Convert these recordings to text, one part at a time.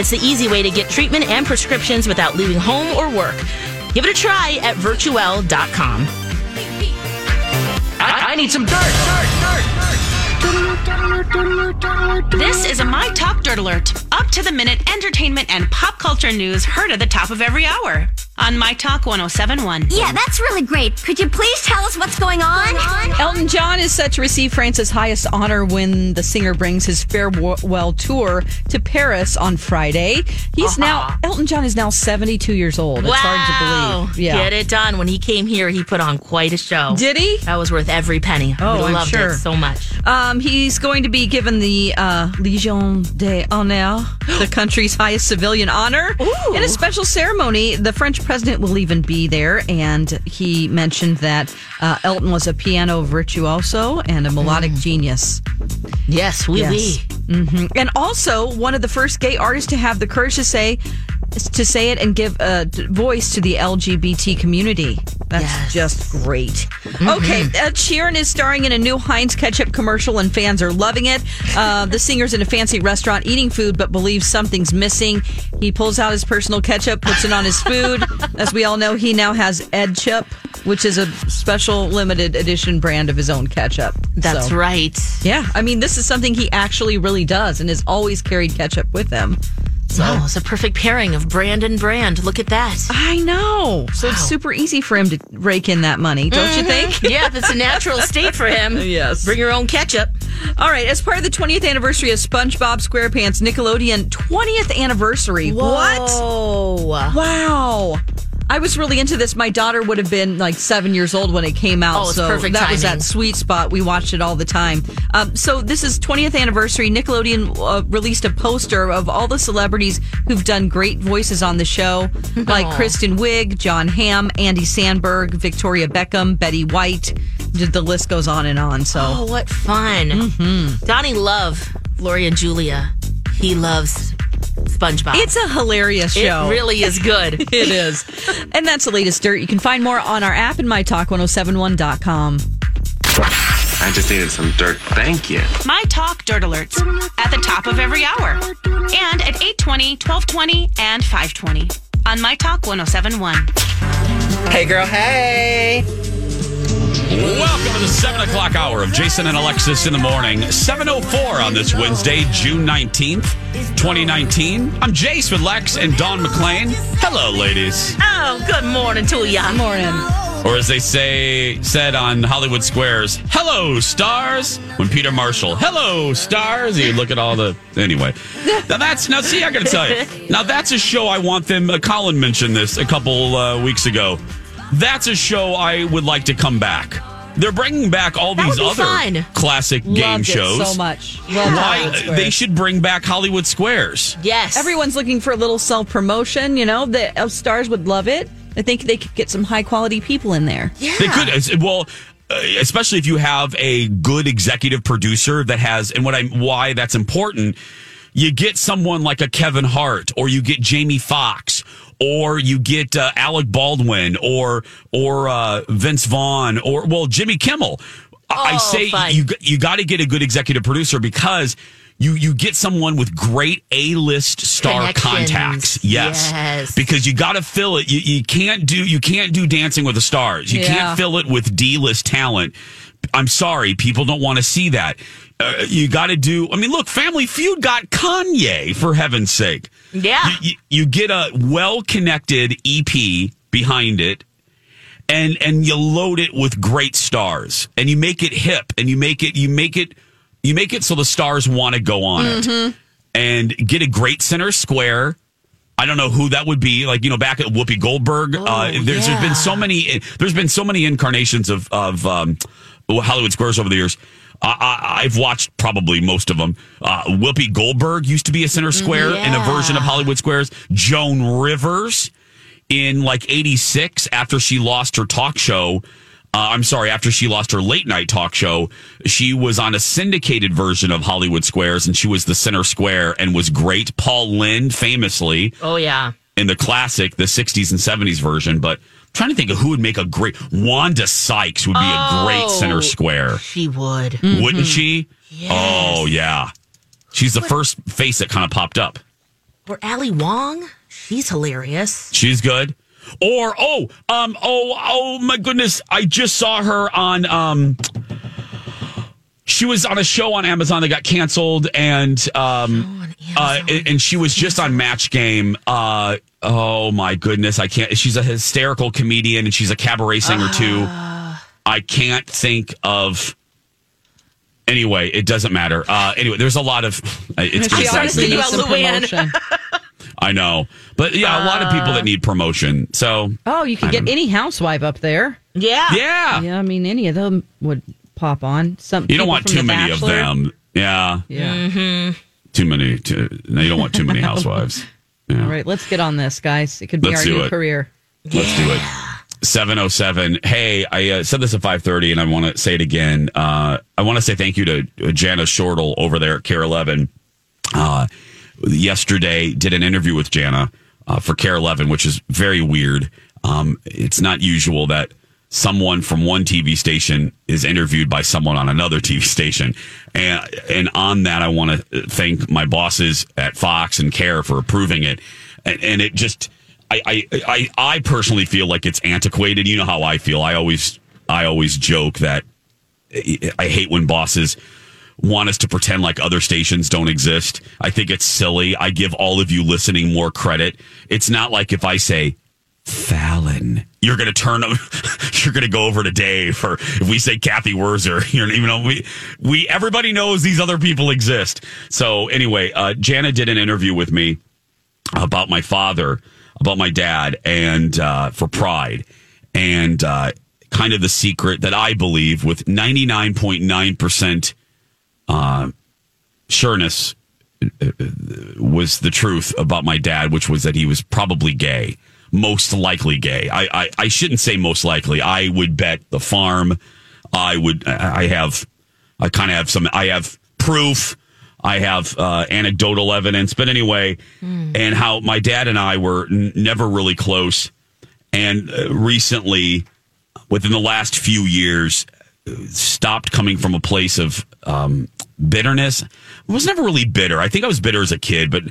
It's the easy way to get treatment and prescriptions without leaving home or work. Give it a try at virtuwell.com. I, I need some dirt, dirt, dirt. This is a My Talk Dirt Alert. Up to the minute entertainment and pop culture news heard at the top of every hour on My Talk 1071. Yeah, that's really great. Could you please tell us what's going on? Elton John is set to receive France's highest honor when the singer brings his farewell tour to Paris on Friday. He's uh-huh. now, Elton John is now 72 years old. Wow. It's hard to believe. Yeah. Get it done. When he came here, he put on quite a show. Did he? That was worth every penny. Oh, we I'm loved sure. it so much. Um, he's going to be given the uh, Légion d'honneur, the country's highest civilian honor, Ooh. in a special ceremony. The French president will even be there, and he mentioned that uh, Elton was a piano virtuoso and a melodic mm. genius. Yes, we oui, yes. Oui. Mm-hmm. And also one of the first gay artists to have the courage to say to say it and give a voice to the LGBT community. That's yes. just great. Mm-hmm. Okay, Ed Sheeran is starring in a new Heinz ketchup commercial, and fans are loving it. Uh, the singer's in a fancy restaurant eating food, but believes something's missing. He pulls out his personal ketchup, puts it on his food. As we all know, he now has Ed Chup, which is a special limited edition brand of his own ketchup. That's so, right. Yeah, I mean, this is something he actually really does and has always carried ketchup with him. So oh, it's a perfect pairing of brand and brand. Look at that. I know. So wow. it's super easy for him to rake in that money, don't mm-hmm. you think? yeah, that's a natural state for him. yes. Bring your own ketchup. All right. As part of the 20th anniversary of SpongeBob SquarePants, Nickelodeon 20th anniversary. Whoa. What? Wow. I was really into this. My daughter would have been like seven years old when it came out. Oh, so perfect that timing. was that sweet spot. We watched it all the time. Um, so this is 20th anniversary. Nickelodeon uh, released a poster of all the celebrities who've done great voices on the show, like Aww. Kristen Wiig, Jon Hamm, Andy Samberg, Victoria Beckham, Betty White. The list goes on and on. So oh, what fun! Mm-hmm. Donnie Love, Gloria and Julia. He loves SpongeBob. It's a hilarious show. It really is good. it is. And that's the latest dirt. You can find more on our app and mytalk1071.com. I just needed some dirt. Thank you. My Talk Dirt Alerts at the top of every hour and at 820, 1220, and 520 on My Talk 1071. Hey, girl. Hey. Welcome to the 7 o'clock hour of Jason and Alexis in the morning. 7.04 on this Wednesday, June 19th, 2019. I'm Jace with Lex and Dawn McLean. Hello, ladies. Oh, good morning to you. Morning. Or as they say, said on Hollywood Squares, hello, stars. When Peter Marshall, hello, stars. You look at all the. Anyway. Now that's. Now, see, I got to tell you. Now that's a show I want them. Uh, Colin mentioned this a couple uh, weeks ago. That's a show I would like to come back. They're bringing back all That these other fun. classic game Loved it shows. so much. Loved Why they should bring back Hollywood Squares? Yes. Everyone's looking for a little self promotion. You know, the uh, stars would love it. I think they could get some high quality people in there. Yeah. They could well uh, especially if you have a good executive producer that has and what I'm why that's important you get someone like a Kevin Hart or you get Jamie Foxx or you get uh, Alec Baldwin or or uh, Vince Vaughn or well Jimmy Kimmel. I Oh, say fun. you you got to get a good executive producer because you you get someone with great A list star contacts. Yes, Yes. because you got to fill it. You, you can't do you can't do Dancing with the Stars. You Yeah. can't fill it with D list talent. I'm sorry, people don't want to see that. Uh, you got to do. I mean, look, Family Feud got Kanye for heaven's sake. Yeah. You, you, you get a well connected EP behind it, and and you load it with great stars, and you make it hip, and you make it you make it you make it so the stars want to go on it, and get a great center square. I don't know who that would be. Like you know, back at Whoopi Goldberg, uh, there's, there's yeah. been so many. There's been so many incarnations of of um, Hollywood Squares over the years. I, I, I've watched probably most of them. Uh, Whoopi Goldberg used to be a center square in a version of Hollywood Squares. Joan Rivers in like '86 after she lost her talk show. Uh, I'm sorry, after she lost her late night talk show, she was on a syndicated version of Hollywood Squares and she was the center square and was great. Paul Lynde famously Oh, yeah. in the classic, the 60s and 70s version, but trying to think of who would make a great Wanda Sykes would be a great center Oh. square, She would. wouldn't she? Yes. Oh yeah. She's the first face that kind of popped up. Or Ali Wong. She's hilarious. She's good. Or oh, um, oh, oh my goodness! I just saw her on. Um, she was on a show on Amazon that got canceled, and um, uh, and and she was just on Match Game. Uh, oh my goodness, I can't. She's a hysterical comedian, and she's a cabaret singer too. I can't think of. Anyway, it doesn't matter. Uh, anyway, there's a lot of. uh, It's She gonna honestly sound- needs Luann. I know, but yeah, a lot of people that need promotion. So Oh, you could I get don't- any housewife up there. Yeah. yeah, Yeah, I mean, any of them would pop on. Some you don't people want from too The many of Bachelor. them. Yeah, Yeah. Too many. Too, no, you don't want too many housewives. Yeah. All right, let's get on this, guys. It could be Let's our new it. career. Let's do it. 707. Hey, I uh, said this at 530 and I want to say it again. Uh, I want to say thank you to uh, Jana Shortle over there at KARE 11. Uh, yesterday did an interview with Jana uh, for KARE 11, which is very weird. Um, it's not usual that someone from one TV station is interviewed by someone on another TV station. And, and on that, I want to thank my bosses at Fox and KARE for approving it. And, and it just, I, I, I, I personally feel like it's antiquated. You know how I feel. I always, I always joke that I hate when bosses want us to pretend like other stations don't exist. I think it's silly. I give all of you listening more credit. It's not like if I say Fallon, you're going to turn, you're going to go over to Dave, or if we say Cathy Wurzer, you're even know we we everybody knows these other people exist. So anyway, uh, Jana did an interview with me about my father, about my dad, and uh, for Pride, and uh, kind of the secret that I believe with 99.9 percent uh, sureness uh, was the truth about my dad, which was that he was probably gay, most likely gay. I, I, I shouldn't say most likely. I would bet the farm. I would. I have. I kind of have some. I have proof. I have uh, anecdotal evidence. But anyway, and how my dad and I were n- never really close, and uh, recently, within the last few years, stopped coming from a place of um, bitterness. I was never really bitter. I think I was bitter as a kid, but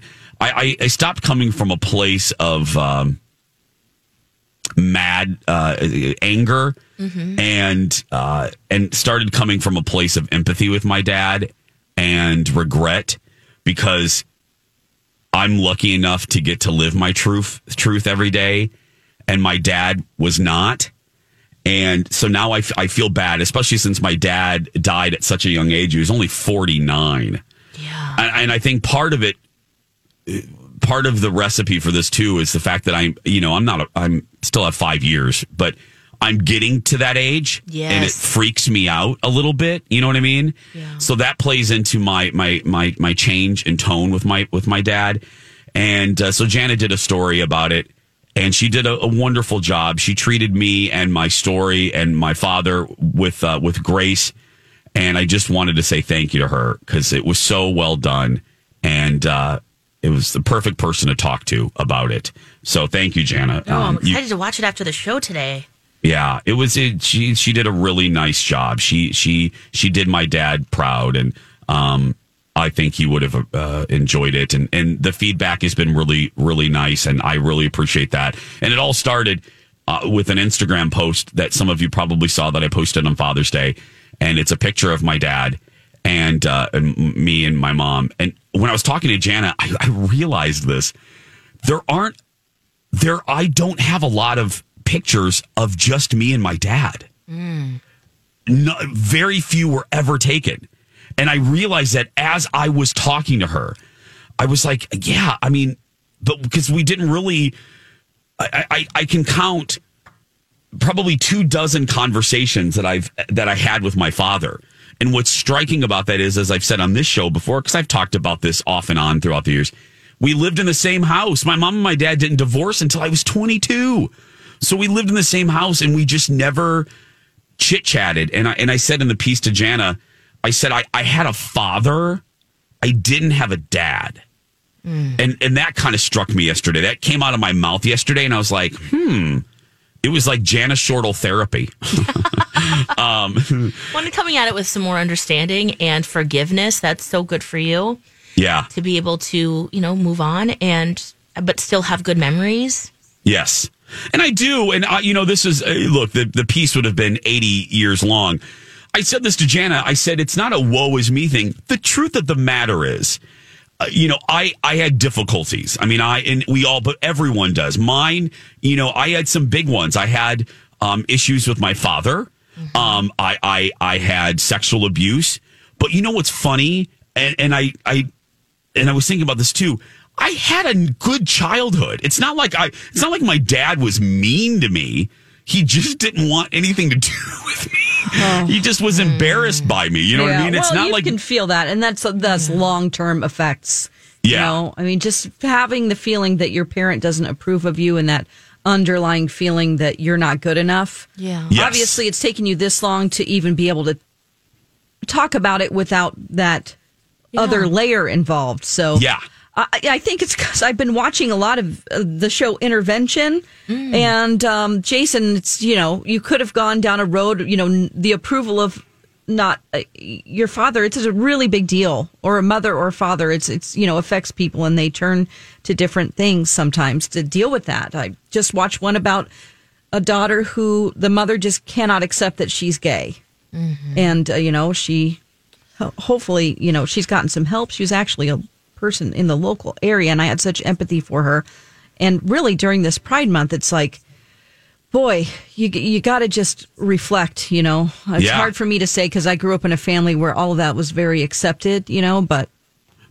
I, I, I stopped coming from a place of um, mad uh, anger and uh, and started coming from a place of empathy with my dad and regret because I'm lucky enough to get to live my truth truth every day, and my dad was not. And so now I, f- I feel bad, especially since my dad died at such a young age. He was only 49. Yeah. And, and I think part of it, part of the recipe for this too is the fact that I'm, you know, I'm not, a, I'm still have five years, but I'm getting to that age and it freaks me out a little bit. You know what I mean? Yeah. So that plays into my, my, my, my change in tone with my, with my dad. And uh, so Jana did a story about it and she did a, a wonderful job. She treated me and my story and my father with, uh, with grace. And I just wanted to say thank you to her because it was so well done. And, uh, it was the perfect person to talk to about it. So thank you, Jana. Oh, I'm Um, you- excited to watch it after the show today. yeah, it was. It, she she did a really nice job. She she she did my dad proud, and um, I think he would have uh, enjoyed it. And and the feedback has been really really nice, and I really appreciate that. And it all started uh, with an Instagram post that some of you probably saw that I posted on Father's Day, and it's a picture of my dad and uh, and me and my mom. And when I was talking to Jana, I, I realized this: there aren't there I don't have a lot of pictures of just me and my dad. No, very few were ever taken. And I realized that as I was talking to her, I was like, yeah, I mean, but because we didn't really, I, I, I can count probably two dozen conversations that I've that I had with my father. And what's striking about that is, as I've said on this show before, because I've talked about this off and on throughout the years, we lived in the same house. My mom and my dad didn't divorce until I was 22. So we lived in the same house and we just never chit chatted. And I, and I said in the piece to Jana, I said, I, I had a father. I didn't have a dad. And, and that kind of struck me yesterday. That came out of my mouth yesterday. And I was like, hmm, it was like Jana Shortle therapy. um, When coming at it with some more understanding and forgiveness, that's so good for you. Yeah. to be able to, you know, move on and but still have good memories. Yes. And I do. And, I, you know, this is, uh, look, the, the piece would have been 80 years long. I said this to Jana. I said, it's not a woe is me thing. The truth of the matter is, you know, I, I had difficulties. I mean, I, and we all, but everyone does. Mine, you know, I had some big ones. I had um, issues with my father. Um, I, I, I had sexual abuse. But you know what's funny? And, and I, I, and I was thinking about this too. I had a good childhood. It's not like I, it's not like my dad was mean to me. He just didn't want anything to do with me. He oh. just was embarrassed by me. You know what I mean? It's well, not you like you can feel that, and that's that's long term effects. You Yeah. know, I mean, just having the feeling that your parent doesn't approve of you, and that underlying feeling that you're not good enough. Yeah. Yes. Obviously, it's taken you this long to even be able to talk about it without that other layer involved. So Yeah. I, I think it's because I've been watching a lot of uh, the show Intervention, and um, Jason, it's you know you could have gone down a road, you know, n- the approval of not uh, your father. It's a really big deal, or a mother or a father. It's it's you know affects people, and they turn to different things sometimes to deal with that. I just watched one about a daughter who the mother just cannot accept that she's gay, and uh, you know she ho- hopefully, you know, she's gotten some help. She was actually a person in the local area, and I had such empathy for her. And really, during this Pride Month, it's like, boy, you you got to just reflect. You know, it's Yeah. hard for me to say because I grew up in a family where all of that was very accepted. You know, but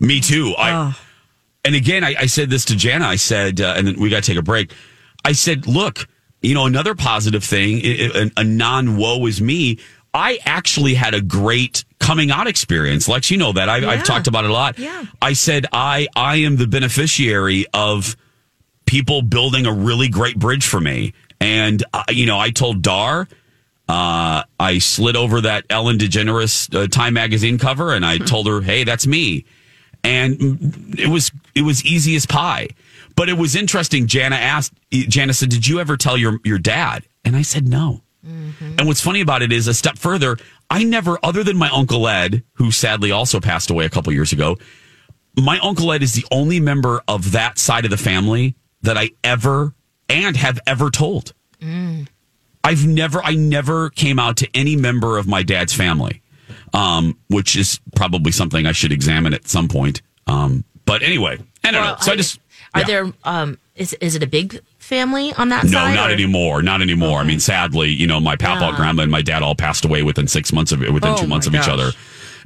Me too. I Oh. and again, I, I said this to Jana. I said, uh, and then we got to take a break. I said, look, you know, another positive thing, a non woe is me. I actually had a great coming out experience. Lex, you know that I've, I've talked about it a lot. Yeah. I said I I am the beneficiary of people building a really great bridge for me, and uh, you know, I told Dar. Uh, I slid over that Ellen DeGeneres uh, Time magazine cover, and I told her, "Hey, that's me." and it was it was easy as pie. But it was interesting. Jana asked. Jana said, "Did you ever tell your your dad?" And I said, "No." And what's funny about it is a step further. I never, other than my uncle Ed, who sadly also passed away a couple years ago. My uncle Ed is the only member of that side of the family that I ever and have ever told. I've never, I never came out to any member of my dad's family, um, which is probably something I should examine at some point. Um, but anyway, I don't Well, know. So I, I- just Are yeah. there um is is it a big family on that No, side? No, not or- anymore. Not anymore. I mean, sadly, you know, my papa, Yeah. grandma, and my dad all passed away within six months of within Oh, two months of my each other.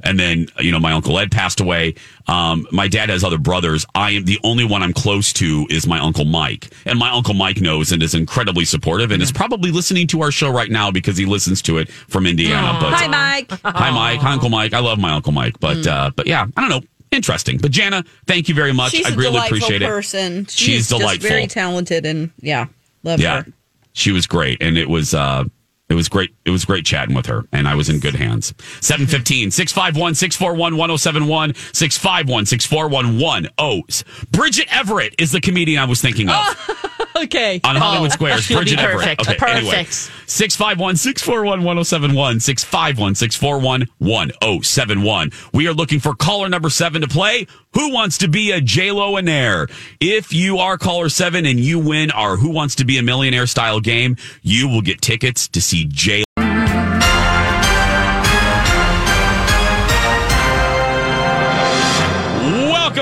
And then, you know, my uncle Ed passed away. Um, my dad has other brothers. I am the only one I'm close to is my uncle Mike, and my uncle Mike knows and is incredibly supportive and is probably listening to our show right now because he listens to it from Indiana. But hi, Mike. hi, Mike. Hi, Uncle Mike. I love my Uncle Mike, but Mm. uh, but yeah, I don't know. Interesting. But Jana, thank you very much. She's I delightful appreciate it. person. She's She's just delightful. very talented, and yeah, love Yeah, her. she was great, and it was uh, it was great. It was great chatting with her, and I was in good hands. 715 651 641 1071 651 641 10. Bridget Everett is the comedian I was thinking of Okay. on Hollywood oh. Squares. she'll be Bridget Everett. perfect. Okay, anyway. Perfect. 651 641 1071 651 641 1071. We are looking for caller number seven to play. Who wants to be a JLo and Air? If you are caller seven and you win our Who Wants to Be a Millionaire style game, you will get tickets to see J.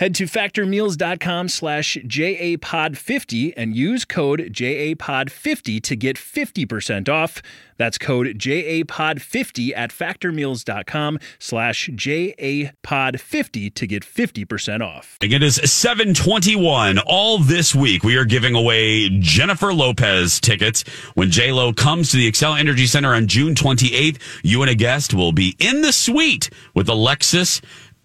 Head to factormeals.com slash JAPOD50 and use code JAPOD50 to get 50% off. That's code JAPOD50 at factormeals.com slash JAPOD50 to get 50% off. It is 721. All this week, we are giving away Jennifer Lopez tickets. When J-Lo comes to the Xcel Energy Center on June 28th, you and a guest will be in the suite with Alexis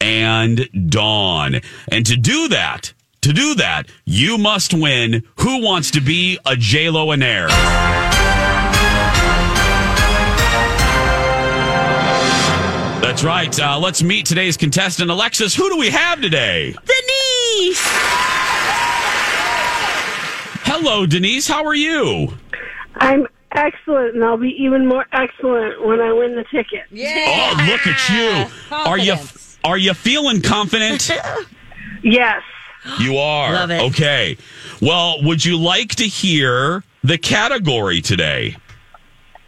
and Dawn. And to do that, to do that, you must win Who Wants to Be a J-Lo and Air? That's right. Uh, let's meet today's contestant, Alexis. Who do we have today? Denise! Hello, Denise. How are you? I'm excellent, and I'll be even more excellent when I win the ticket. Yeah. Oh, look at you. Are you are you feeling confident? Yes. You are. Love it. Okay. Well, would you like to hear the category today?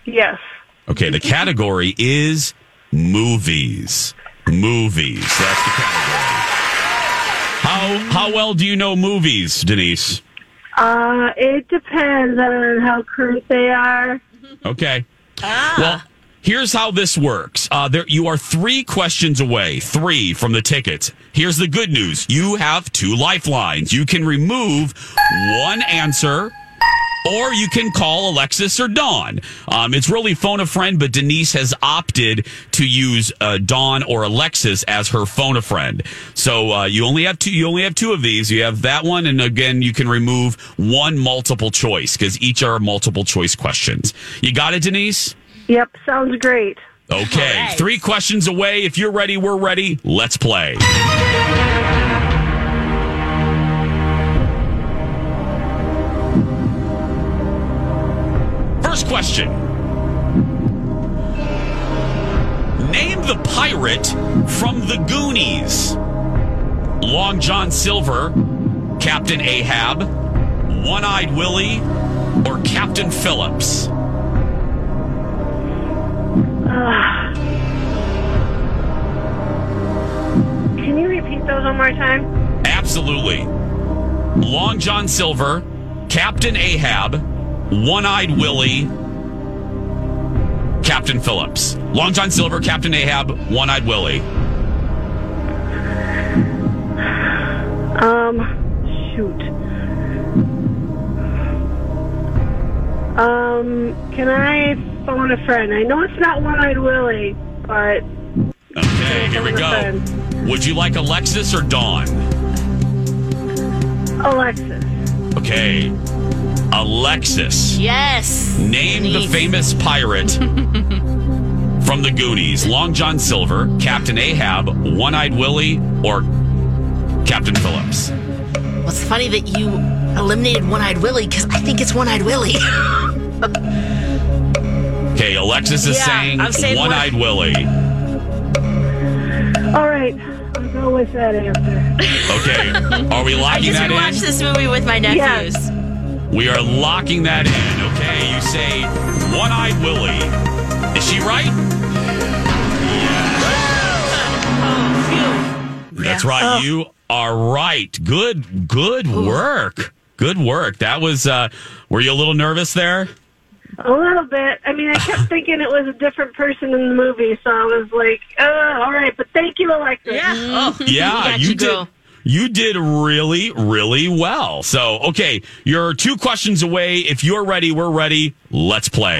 Yes. Okay, the category is movies. Movies. That's the category. How how well do you know movies, Denise? Uh, it depends on how current they are. Okay. Well, here's how this works. Uh, there, you are three questions away, three from the tickets. Here's the good news: you have two lifelines. You can remove one answer. Or you can call Alexis or Dawn. Um, it's really phone a friend, but Denise has opted to use uh, Dawn or Alexis as her phone a friend. So uh, you only have two. You only have two of these. You have that one, and again, you can remove one multiple choice because each are multiple choice questions. You got it, Denise. Yep, sounds great. Okay, All right. three questions away. If you're ready, we're ready. Let's play. First question Name the pirate from the Goonies Long John Silver, Captain Ahab, One Eyed Willie, or Captain Phillips? Can you repeat those one more time? Absolutely. Long John Silver, Captain Ahab, One Eyed Willie, Captain Phillips. Long John Silver, Captain Ahab, One Eyed Willie. Um, shoot. Um, can I phone a friend? I know it's not One Eyed Willie, but Okay, here we go. Would you like Alexis or Dawn? Alexis. Okay. Alexis. Yes. Name the famous pirate from the Goonies. Long John Silver, Captain Ahab, One Eyed Willie, or Captain Phillips? Well, it's funny that you eliminated One Eyed Willie because I think it's One Eyed Willie. Okay, Alexis is Yeah, saying saying One Eyed Willie. All right, I'll go with that answer. Okay, are we I locking just that rewatched in? this movie with my nephews. Yes. We are locking that in. Okay, you say One Eyed Willie. Is she right? That's right. You are right. Good, good work. Good work. That was. uh Were you a little nervous there? A little bit. I mean, I kept thinking it was a different person in the movie, so I was like, uh, all right, but thank you, Alexis. Yeah. Oh, Yeah, you, you, did. girl. You did really, really well. So, okay, you're two questions away. If you're ready, we're ready. Let's play.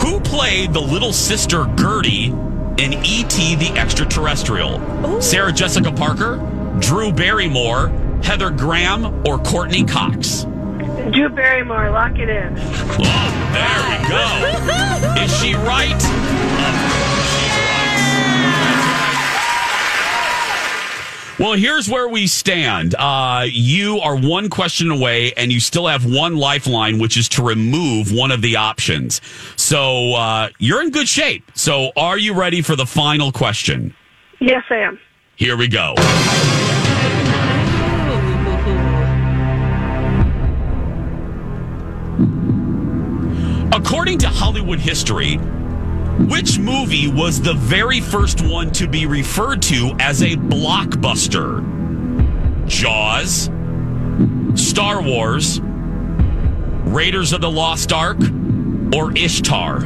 Who played the little sister Gertie in E.T. the Extraterrestrial? Sarah Jessica Parker, Drew Barrymore, Heather Graham, or Courteney Cox? Drew Barrymore, lock it in. Oh, there we go. Is she right? Of course she's right. Well, here's where we stand. Uh, you are one question away, and you still have one lifeline, which is to remove one of the options. So uh, you're in good shape. So, are you ready for the final question? Yes, I am. Here we go. According to Hollywood history, which movie was the very first one to be referred to as a blockbuster? Jaws, Star Wars, Raiders of the Lost Ark, or Ishtar?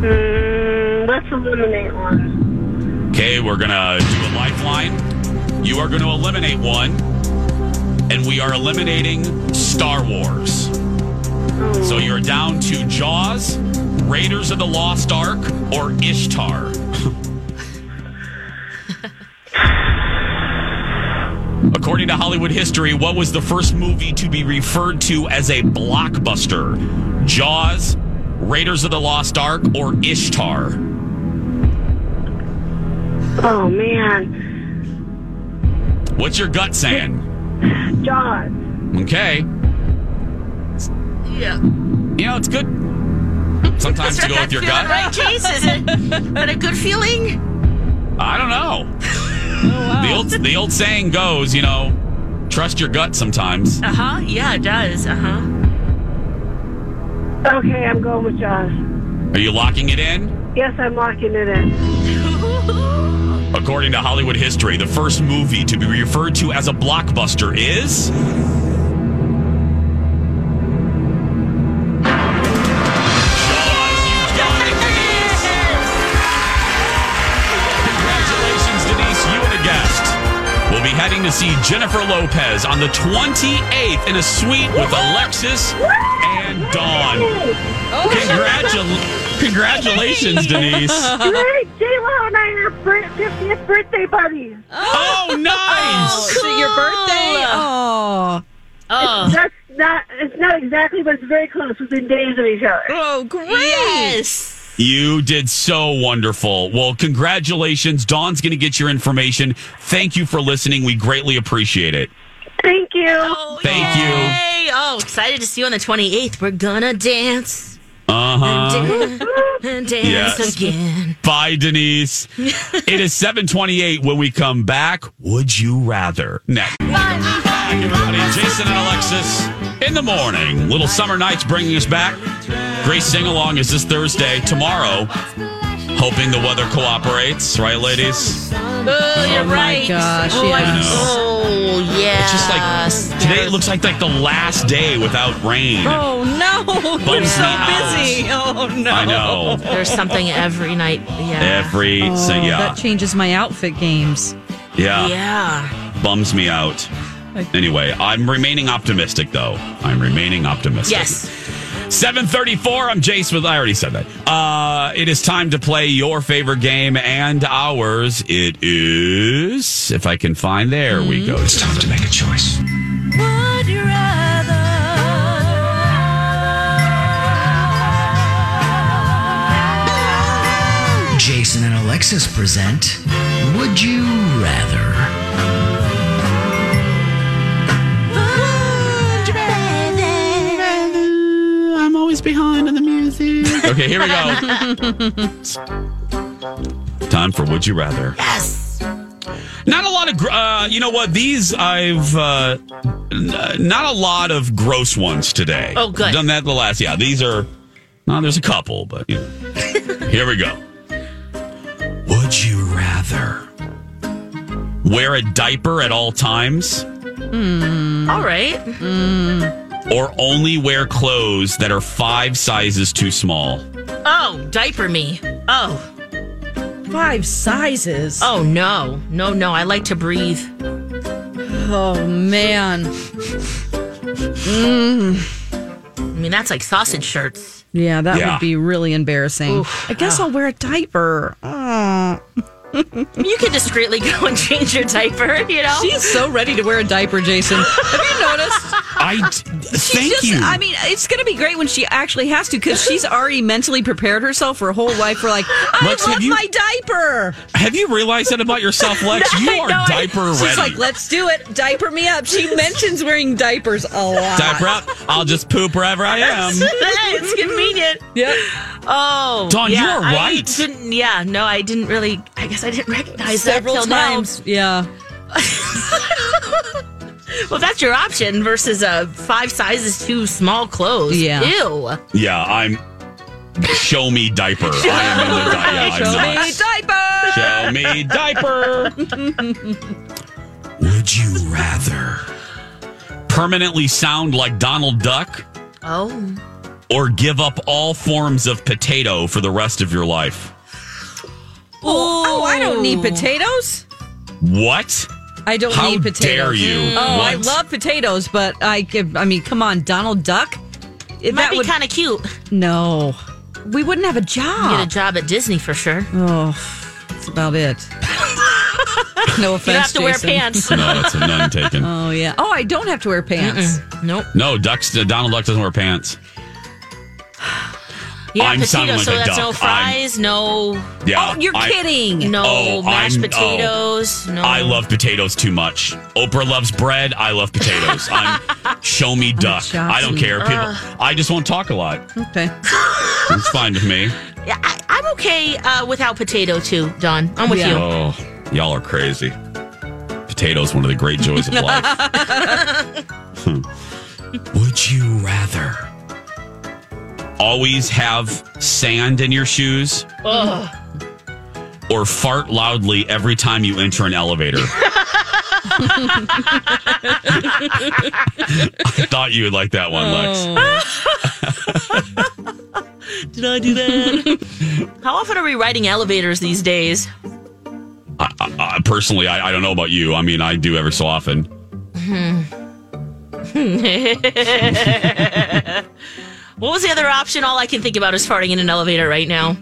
Mm, let's eliminate one. Okay, we're gonna do a lifeline. You are going to eliminate one, and we are eliminating Star Wars. So you're down to Jaws, Raiders of the Lost Ark, or Ishtar. According to Hollywood history, what was the first movie to be referred to as a blockbuster? Jaws, Raiders of the Lost Ark, or Ishtar? Oh man, What's your gut saying? Jaws. Okay. Yeah. You know, it's good sometimes to go with your gut. right, Chase? Is it that a good feeling? I don't know. Oh, wow. The old the old saying goes, you know, trust your gut sometimes. Uh huh. Yeah, it does. Uh huh. Okay, I'm going with Jaws. Are you locking it in? Yes, I'm locking it in. According to Hollywood history, the first movie to be referred to as a blockbuster is Jaws. You got it, Denise. Congratulations, Denise. You and a guest will be heading to see Jennifer Lopez on the 28th in a suite with Alexis and Dawn. Congratu- oh, congratulations, Denise. Great, J-Lo and I are 50th birthday buddies. Oh, nice. Oh, Is it your birthday? Oh. Oh. That's not, it's not exactly, but it's very close, within days of each other. Oh, great. Yes. You did so wonderful. Well, congratulations. Dawn's going to get your information. Thank you for listening. We greatly appreciate it. Thank you. Oh, Thank you. Oh, yay. Oh, excited to see you on the 28th. We're gonna dance Uh huh. and dance, Yes. again. Bye, Denise. it is 728 when we come back. Would you rather? Next. Back, everybody. Jason and Alexis in the morning. Little Summer Nights bringing us back. Grace Sing Along is this Thursday. Tomorrow, hoping the weather cooperates. Right, ladies? Oh, you're my right. gosh, oh, yeah. I'm- oh, yeah. It's just like today it looks like like the last day without rain. Oh, no. You're Bums so me out. busy. Oh, no. I know. There's something every night. Yeah. Every Oh, so, yeah. That changes my outfit games. yeah. Yeah. Bums me out. Anyway, I'm remaining optimistic though. I'm remaining optimistic. Yes. 734, I'm Jace with I already said that. Uh it is time to play your favorite game and ours. It is if I can find there we go. It's time to make a choice. Would you rather Jason and Alexis present Would You Rather? I'm behind in the music. Okay, here we go. Time for Would You Rather. Yes. Not a lot of, gr- uh, you know what? These I've uh, n- not a lot of gross ones today. Oh, good. Done that the last. Yeah, these are. No, there's a couple, but you know. here we go. Would you rather wear a diaper at all times, All right. Or only wear clothes that are five sizes too small? Oh, diaper me. Oh. Five sizes. Oh, no. No, no. I like to breathe. Oh, man. Mm. I mean, that's like sausage shirts. Yeah, that Yeah. would be really embarrassing. Oof. I guess ah. I'll wear a diaper. Oh. You can discreetly go and change your diaper, you know? She's so ready to wear a diaper, Jason. Have you noticed? I She's thank just, you. I mean, it's going to be great when she actually has to because she's already mentally prepared herself for her whole life for like, I Lex, love you- my diaper. Have you realized that about yourself, Lex? You are No, I- diaper She's like, let's do it. Diaper me up. She mentions wearing diapers a lot. diaper up. I'll just poop wherever I am. it's convenient. Yep. Oh, Dawn, you yeah, are I right. didn't, yeah, no, I didn't really. I guess I didn't recognize Several that till now. times. Yeah. Well, that's your option versus uh, five sizes too small clothes. Yeah. Ew. Yeah, I'm. Show me diaper. I am in the di- yeah, I'm Show not. me diaper. Show me diaper. Would you rather permanently sound like Donald Duck Oh. or give up all forms of potato for the rest of your life? Oh, I don't need potatoes. What? I don't How need potatoes. dare you? Mm. Oh, I What? love potatoes, but I give. I mean, come on, Donald Duck. It might be kind of cute. No, we wouldn't have a job. Get a job at Disney for sure. Oh, that's about it. no offense. You don't have to wear Jason. pants. No, that's a none taken. Oh yeah. Oh, I don't have to wear pants. Nope. No, ducks. Donald Duck doesn't wear pants. Yeah, I'm potato, sounding like so a that's duck. no I'm- fries, no Yeah. Oh, you're I- kidding. no Oh, mashed I'm- oh. potatoes. No. I love potatoes too much. Oprah loves bread. I love potatoes. I'm show me duck. I don't care. People, I just won't talk a lot. Okay. It's fine with me. Yeah, I, I'm okay uh, without potato too, Dawn. I'm with Yeah. you. Oh, y'all are crazy. Potatoes, one of the great joys of life. Hmm. Would you rather always have sand in your shoes or fart loudly every time you enter an elevator? I thought you would like that one, Lex. Did I do that? How often are we riding elevators these days? Uh, personally, I, I don't know about you. I mean, I do ever so often. What was the other option? All I can think about is farting in an elevator right now.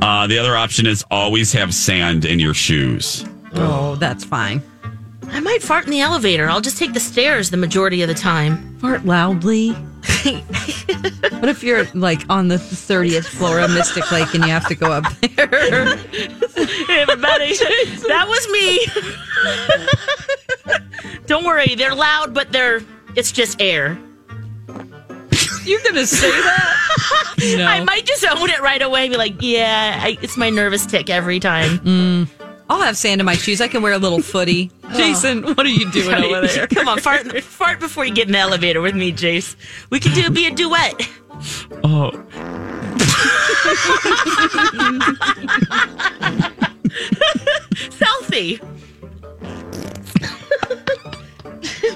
Uh, the other option is always have sand in your shoes. Oh, that's fine. I might fart in the elevator. I'll just take the stairs the majority of the time. Fart loudly. what if you're like on the 30th floor of Mystic Lake and you have to go up there? Hey, everybody, that was me. Don't worry, they're loud, but they're it's just air. You're gonna say that? No. I might just own it right away. And Be like, yeah, I, it's my nervous tick every time. Mm. I'll have sand in my shoes. I can wear a little footy. Jason, what are you doing over there? Come on, fart, fart before you get in the elevator with me, Jace. We can do be a duet. Oh, Selfie.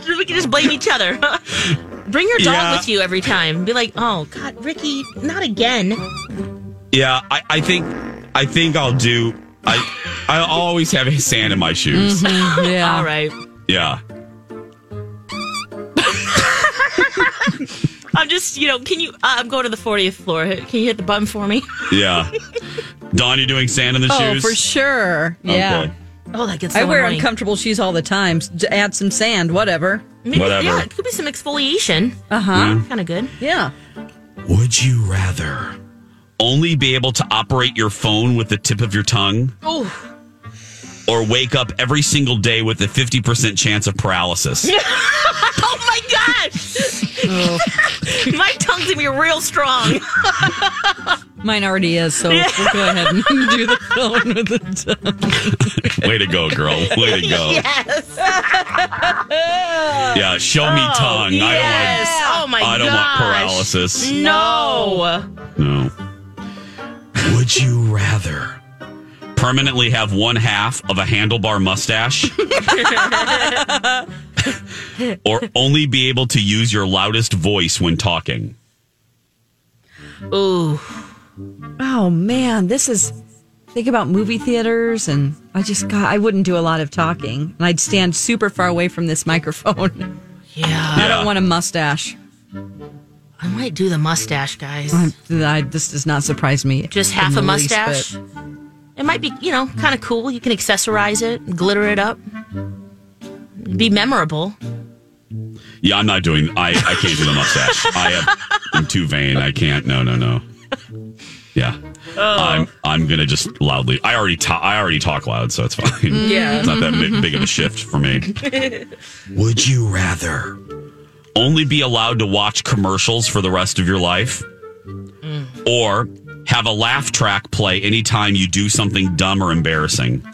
we can just blame each other. Bring your dog Yeah. with you every time. Be like, oh God, Ricky, not again. yeah. I, I think I think I'll do. I I'll always have sand in my shoes. Yeah. All right. Yeah. I'm just, you know, can you? Uh, I'm going to the 40th floor. Can you hit the button for me? Yeah. Dawn, you doing sand in the Oh, shoes? Oh, for sure. Yeah. Okay. Oh, that gets. I wear annoying. uncomfortable shoes all the time. To Add some sand, whatever. Maybe, Whatever. Yeah, it could be some exfoliation. Uh huh. Kind of good. Yeah. Would you rather only be able to operate your phone with the tip of your tongue, Oh, or wake up every single day with a fifty percent chance of paralysis? oh my gosh! my tongue's gonna be real strong. Mine already is, so we'll go ahead and do the phone with the tongue. Way to go, girl. Way to go. Yes. Yeah. Show me oh, tongue. yes. I Oh don't want. Oh I don't gosh. want paralysis. No. No. Would you rather permanently have one half of a handlebar mustache or only be able to use your loudest voice when talking? Ooh. Oh man, this is. Think about movie theaters, and I just got. I wouldn't do a lot of talking, and I'd stand super far away from this microphone. Yeah. I Yeah. don't want a mustache. I might do the mustache, guys. I, I, this does not surprise me. Just half a least mustache. bit. It might be, you know, kind of cool. You can accessorize it, glitter it up, be memorable. Yeah, I'm not doing. I I can't do the mustache. I have. I'm too vain. I can't. No, no, no. Yeah. Oh. I'm I'm gonna just loudly. I already talk. I already talk loud, so it's fine. Yeah. It's not that big, big of a shift for me. Would you rather only be allowed to watch commercials for the rest of your life, mm. or have a laugh track play anytime you do something dumb or embarrassing?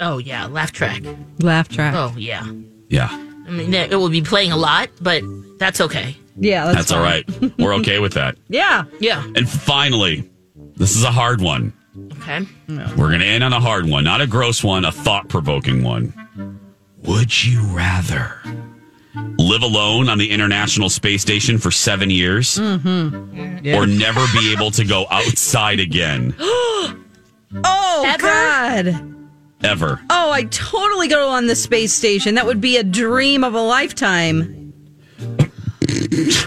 Oh yeah, laugh track. Laugh track. Oh yeah. Yeah. I mean, it will be playing a lot, but that's okay. Yeah, that's, That's all right. We're okay with that. Yeah. Yeah. And finally, this is a hard one. Okay. We're going to end on a hard one, not a gross one, a thought provoking one. Would you rather live alone on the International Space Station for seven years or never be able to go outside again? Oh Ever? God. Ever. Oh, I totally go on the space station. That would be a dream of a lifetime. Kidding me?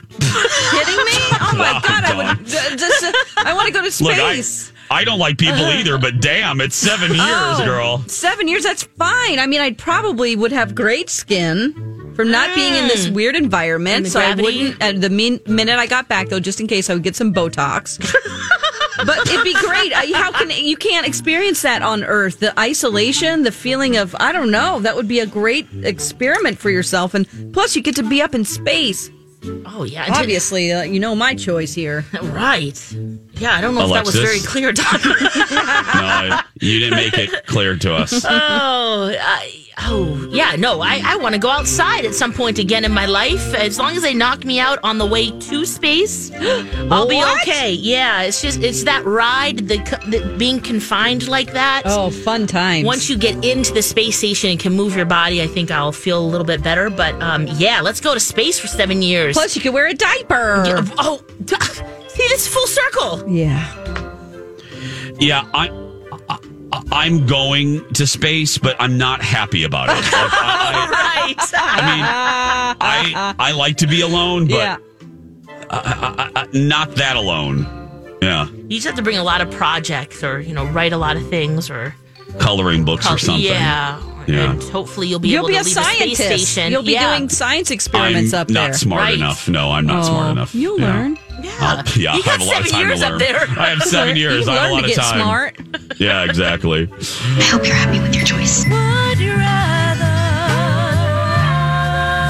Oh my Wow, god! I would uh, just. Uh, I want to go to Look, I, space. I don't like people either, but damn, it's seven years, Oh, girl. Seven years. That's fine. I mean, I probably would have great skin from not being in this weird environment. the So I wouldn't. And the min- minute I got back, though, just in case, I would get some Botox. but it'd be great. How can you can't experience that on Earth? The isolation, the feeling of I don't know. That would be a great experiment for yourself, and plus you get to be up in space. Oh, yeah. and to- Obviously, uh, you know my choice here. Right. Yeah, I don't know Alexis? if that was very clear, Don. No, you didn't make it clear to us. oh, I, oh, yeah. No, I, I want to go outside at some point again in my life. As long as they knock me out on the way to space, I'll be What? okay. Yeah, it's just it's that ride, the, co- the being confined like that. Oh, fun times. Once you get into the space station and can move your body, I think I'll feel a little bit better. But um, yeah, let's go to space for seven years. plus you could wear a diaper. Yeah, oh, see, it's full circle. Yeah. Yeah, I, I, I'm going to space, but I'm not happy about it. Like, I, Right. I, mean, I I like to be alone, but yeah. I, I, not that alone. Yeah, You just have to bring a lot of projects, or you know, write a lot of things, or coloring books or something. Yeah. Yeah. And hopefully you'll be You'll able be to a leave scientist. the space station. You'll be yeah. doing science I'm experiments up there. not there. smart Right. enough. No, I'm not smart Oh, enough. You'll Yeah. learn. Yeah. I'll- yeah, You I have got a lot of seven time years to up learn. there. I have seven years. You I have learn a lot to of get time. smart. Yeah, exactly. I hope you're happy with your choice. Would you rather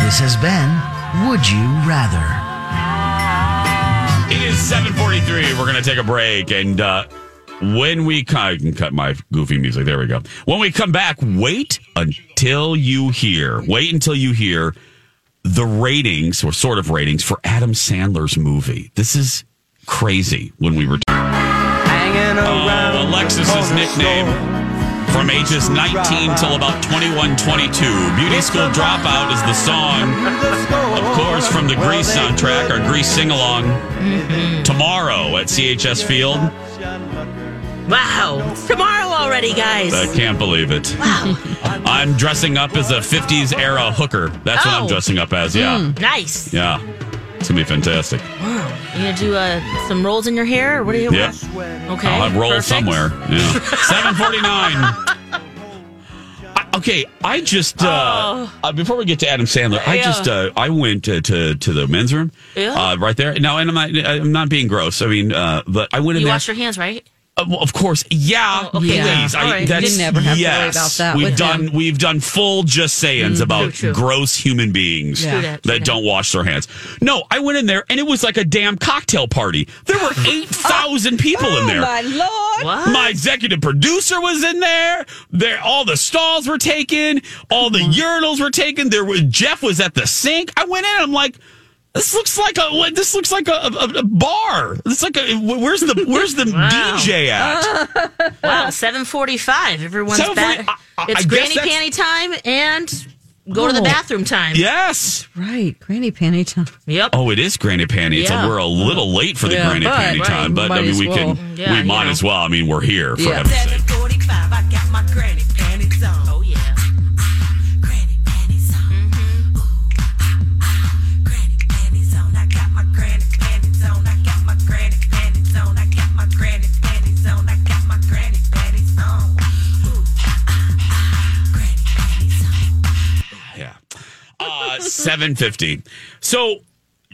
this has been Would You Rather? It is 743. We're going to take a break. And uh, when we come, I can cut my goofy music. There we go. When we come back, wait until you hear, wait until you hear the ratings or sort of ratings for Adam Sandler's movie. This is crazy when we return. Uh, Alexis's nickname from ages 19 till about 21, 22. Beauty School Dropout is the song, of course, from the Grease soundtrack, our Grease sing along. Tomorrow at CHS Field. Wow. It's tomorrow already, guys. I can't believe it. Wow. I'm dressing up as a 50s era hooker. That's what I'm Oh. dressing up as. Yeah. nice. Yeah. It's going to be fantastic. Wow. You gonna do uh, some rolls in your hair, or what do you? Yep. Okay. I'll have roll perfect. somewhere. Yeah. 749. Okay, I just uh, uh, before we get to Adam Sandler, I Oh. Yeah. just uh, I went to, to to the men's room, Yeah. uh, right there. Now, and I'm not I'm not being gross. I mean, uh, but I went in You there. wash your hands, right? Uh, well, of course, yeah. Oh, okay, please. yeah. All right. that's, never have to worry yes. about that We've done him. we've done full just sayings mm-hmm. about True, true. gross human beings Yeah. That, that don't wash their hands. No, I went in there and it was like a damn cocktail party. There were uh, eight thousand people in oh, there. Oh, my lord. What? My executive producer was in there. There, all the stalls were taken. All the mm-hmm. urinals were taken. There was Jeff was at the sink. I went in. I'm like, this looks like a what- this looks like a, a, a bar. It's like a where's the where's the Wow. DJ at? Wow. Seven forty-five. Everyone's 7:40 back. I- I- It's I granny that's- panty time and go to the Oh. bathroom time. Yes. Right, granny panty time. Yep. Oh, it is granny panty. It's Yeah. we're a little late for the Yeah, granny but- panty right, time, but I mean we well. can Yeah, we might know. as well. I mean we're here for Yeah. heaven's sake. Uh 750. So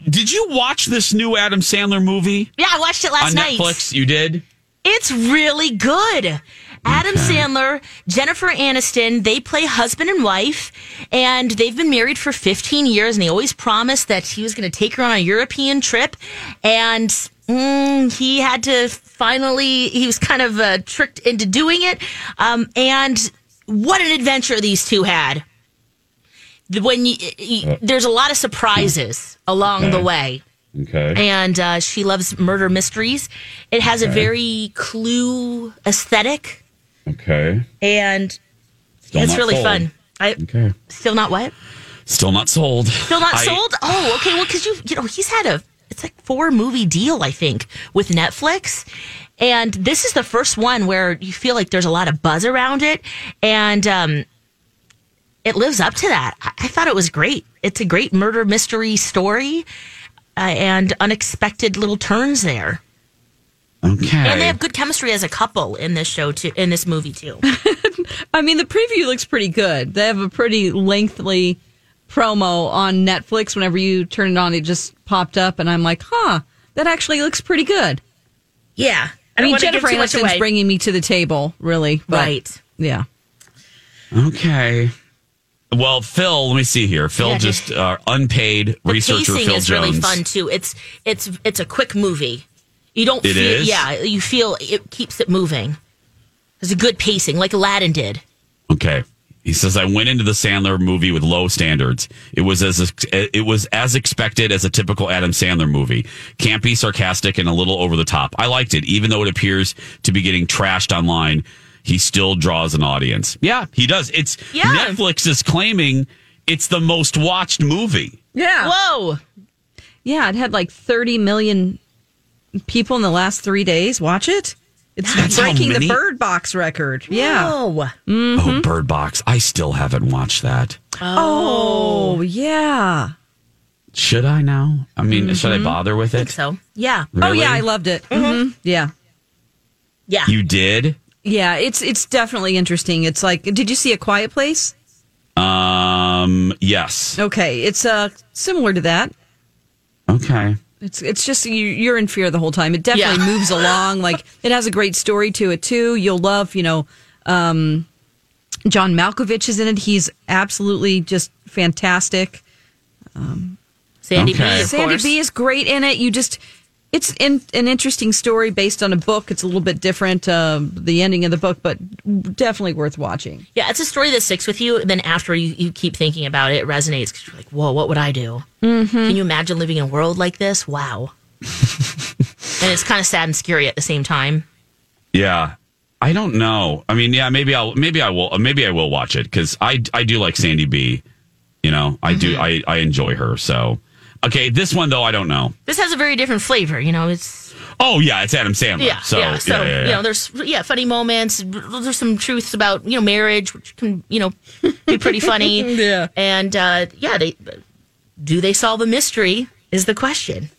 did you watch this new Adam Sandler movie Yeah, I watched it last on night. Netflix? You did? It's really good. Adam Sandler, Jennifer Aniston, they play husband and wife, and they've been married for 15 years, and he always promised that he was going to take her on a European trip, and mm, he had to finally, he was kind of uh, tricked into doing it. Um, and what an adventure these two had. The- when you, you there's a lot of surprises along the way. Okay. and uh, she loves murder mysteries. It has a very clue aesthetic, Okay. and Still it's really sold. fun. I Okay. still not what? Still not sold. Still not I- sold? Oh, okay. Well, because you you know he's had a it's like four movie deal I think with Netflix, and this is the first one where you feel like there's a lot of buzz around it, and um, it lives up to that. I, I thought it was great. It's a great murder mystery story, uh, and unexpected little turns there. Okay. And they have good chemistry as a couple in this show too. In this movie too. I mean, the preview looks pretty good. They have a pretty lengthy promo on Netflix. Whenever you turn it on, it just popped up, and I'm like, huh, that actually looks pretty good. Yeah, I, mean, Jennifer Aniston's bringing me to the table, really. but- Right. Yeah. Okay. Well, Phil, let me see here. Phil Yeah, just uh, unpaid The researcher pacing Phil is Jones. really fun too. It's it's it's a quick movie. You don't It feel is? yeah. You feel it keeps it moving. There's a good pacing, like Aladdin did. Okay. He says I went into the Sandler movie with low standards. It was as it was as expected as a typical Adam Sandler movie. Campy, sarcastic, and a little over the top. I liked it, even though it appears to be getting trashed online. He still draws an audience. Yeah, he does. It's Yeah. Netflix is claiming it's the most watched movie. Yeah. Whoa. Yeah, it had like 30 million people in the last three days watch it. It's That's breaking the? Bird Box record. Yeah. Whoa. Mm-hmm. Oh, Bird Box. I still haven't watched that. Oh, yeah. Should I now? I mean, should I mm-hmm. bother with I think it? so. Yeah. Oh, yeah, I loved it. hmm Yeah. Yeah. You did? Yeah, it's it's definitely interesting. It's like, did you see A Quiet Place? Um, yes. Okay, it's uh similar to that. Okay. It's it's just you, you're in fear the whole time. It definitely Yeah. moves along. Like it has a great story to it too. You'll love, you know, um, John Malkovich is in it. He's absolutely just fantastic. Um, Sandy B, Okay. of Sandy course. B is great in it. You just it's in, an interesting story based on a book. It's a little bit different, um, the ending of the book, but definitely worth watching. Yeah, it's a story that sticks with you. and Then after you, you keep thinking about it, it resonates because you're like, whoa, what would I do? Mm-hmm. Can you imagine living in a world like this? Wow. and it's kind of sad and scary at the same time. Yeah. I don't know. I mean, yeah, maybe I'll maybe I will maybe I will watch it cuz I I do like Sandy B. You know, I do I I enjoy her. So, okay, this one though I don't know. This has a very different flavor. You know, it's Oh, yeah, it's Adam Sandler. yeah, So, yeah. So yeah, yeah, yeah. you know, there's yeah, funny moments. There's some truths about you know marriage, which can you know be pretty funny. Yeah. and uh, yeah, they do they solve a mystery is the question.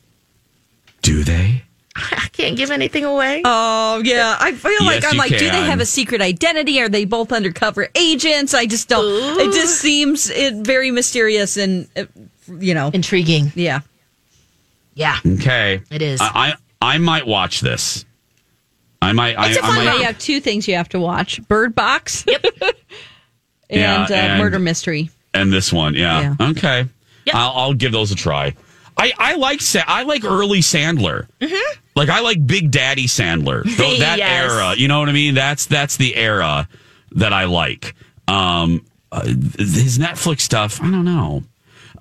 do they? I can't give anything away. Oh yeah, I feel like Yes, I'm you like, do they have a secret identity? Are they both undercover agents? I just don't. It just seems it very mysterious and uh, you know, Intriguing. yeah. Yeah. Okay. It is. I I, I might watch this. I might I, It's a I fun might romp. You have two things you have to watch: Bird Box. Yep. and, Yeah, uh, and- Murder Mystery. and this one. Yeah. Okay. Yep. I'll, I'll give those a try. I, I like Sa- I like early Sandler. Mm-hmm. Like I like Big Daddy Sandler. Though that Yes. era, you know what I mean? That's that's the era that I like. Um, uh, his Netflix stuff, I don't know.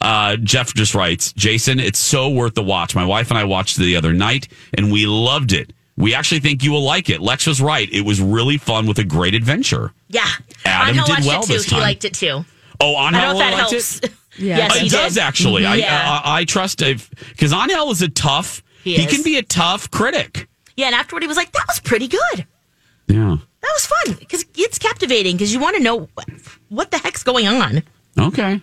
Uh, Jeff just writes, Jason, it's so worth the watch. My wife and I watched it the other night, and we loved it. We actually think you will like it. Lex was right. It was really fun with a great adventure. Yeah. Adam Angel did well it too. this He time. liked it too. Oh, on I don't know if that liked helps. it? Yeah. Yes, it he does did. actually. I, Yeah. I I trust because Anel is a tough. He He, can be a tough critic. Yeah, and afterward he was like, "That was pretty good. Yeah. That was fun because it's captivating because you want to know what, what the heck's going on." Okay.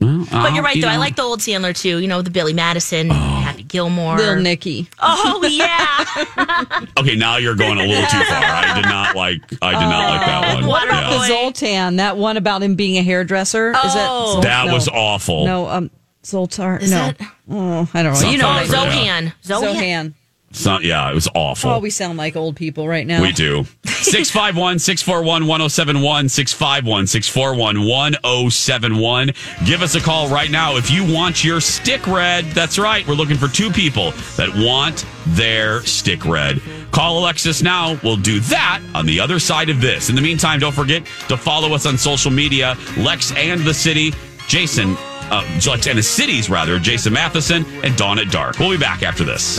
Well, But you're right though. I like the old Sandler too. You know, the Billy Madison, Happy Gilmore, Little Nicky. Oh yeah. Okay, now you're going a little too far. I did not like. I did not like that one. What about Yeah. the Zoltan? That one about him being a hairdresser? Is that Oh. Zol- That no. was awful. No, um, Zoltar. Is no. that- Oh, I don't know. You know, oh, what I mean. Zohan. Zohan. So, yeah, it was awful. Oh, we sound like old people right now. We do. 651 641 1071 651 641 1071. Give us a call right now if you want your stick red. That's right. We're looking for two people that want their stick red. Call Alexis now. We'll do that on the other side of this. In the meantime, don't forget to follow us on social media, Lex and the City. Jason, uh, the cities rather, Jason Matheson and Dawn at Dark. We'll be back after this.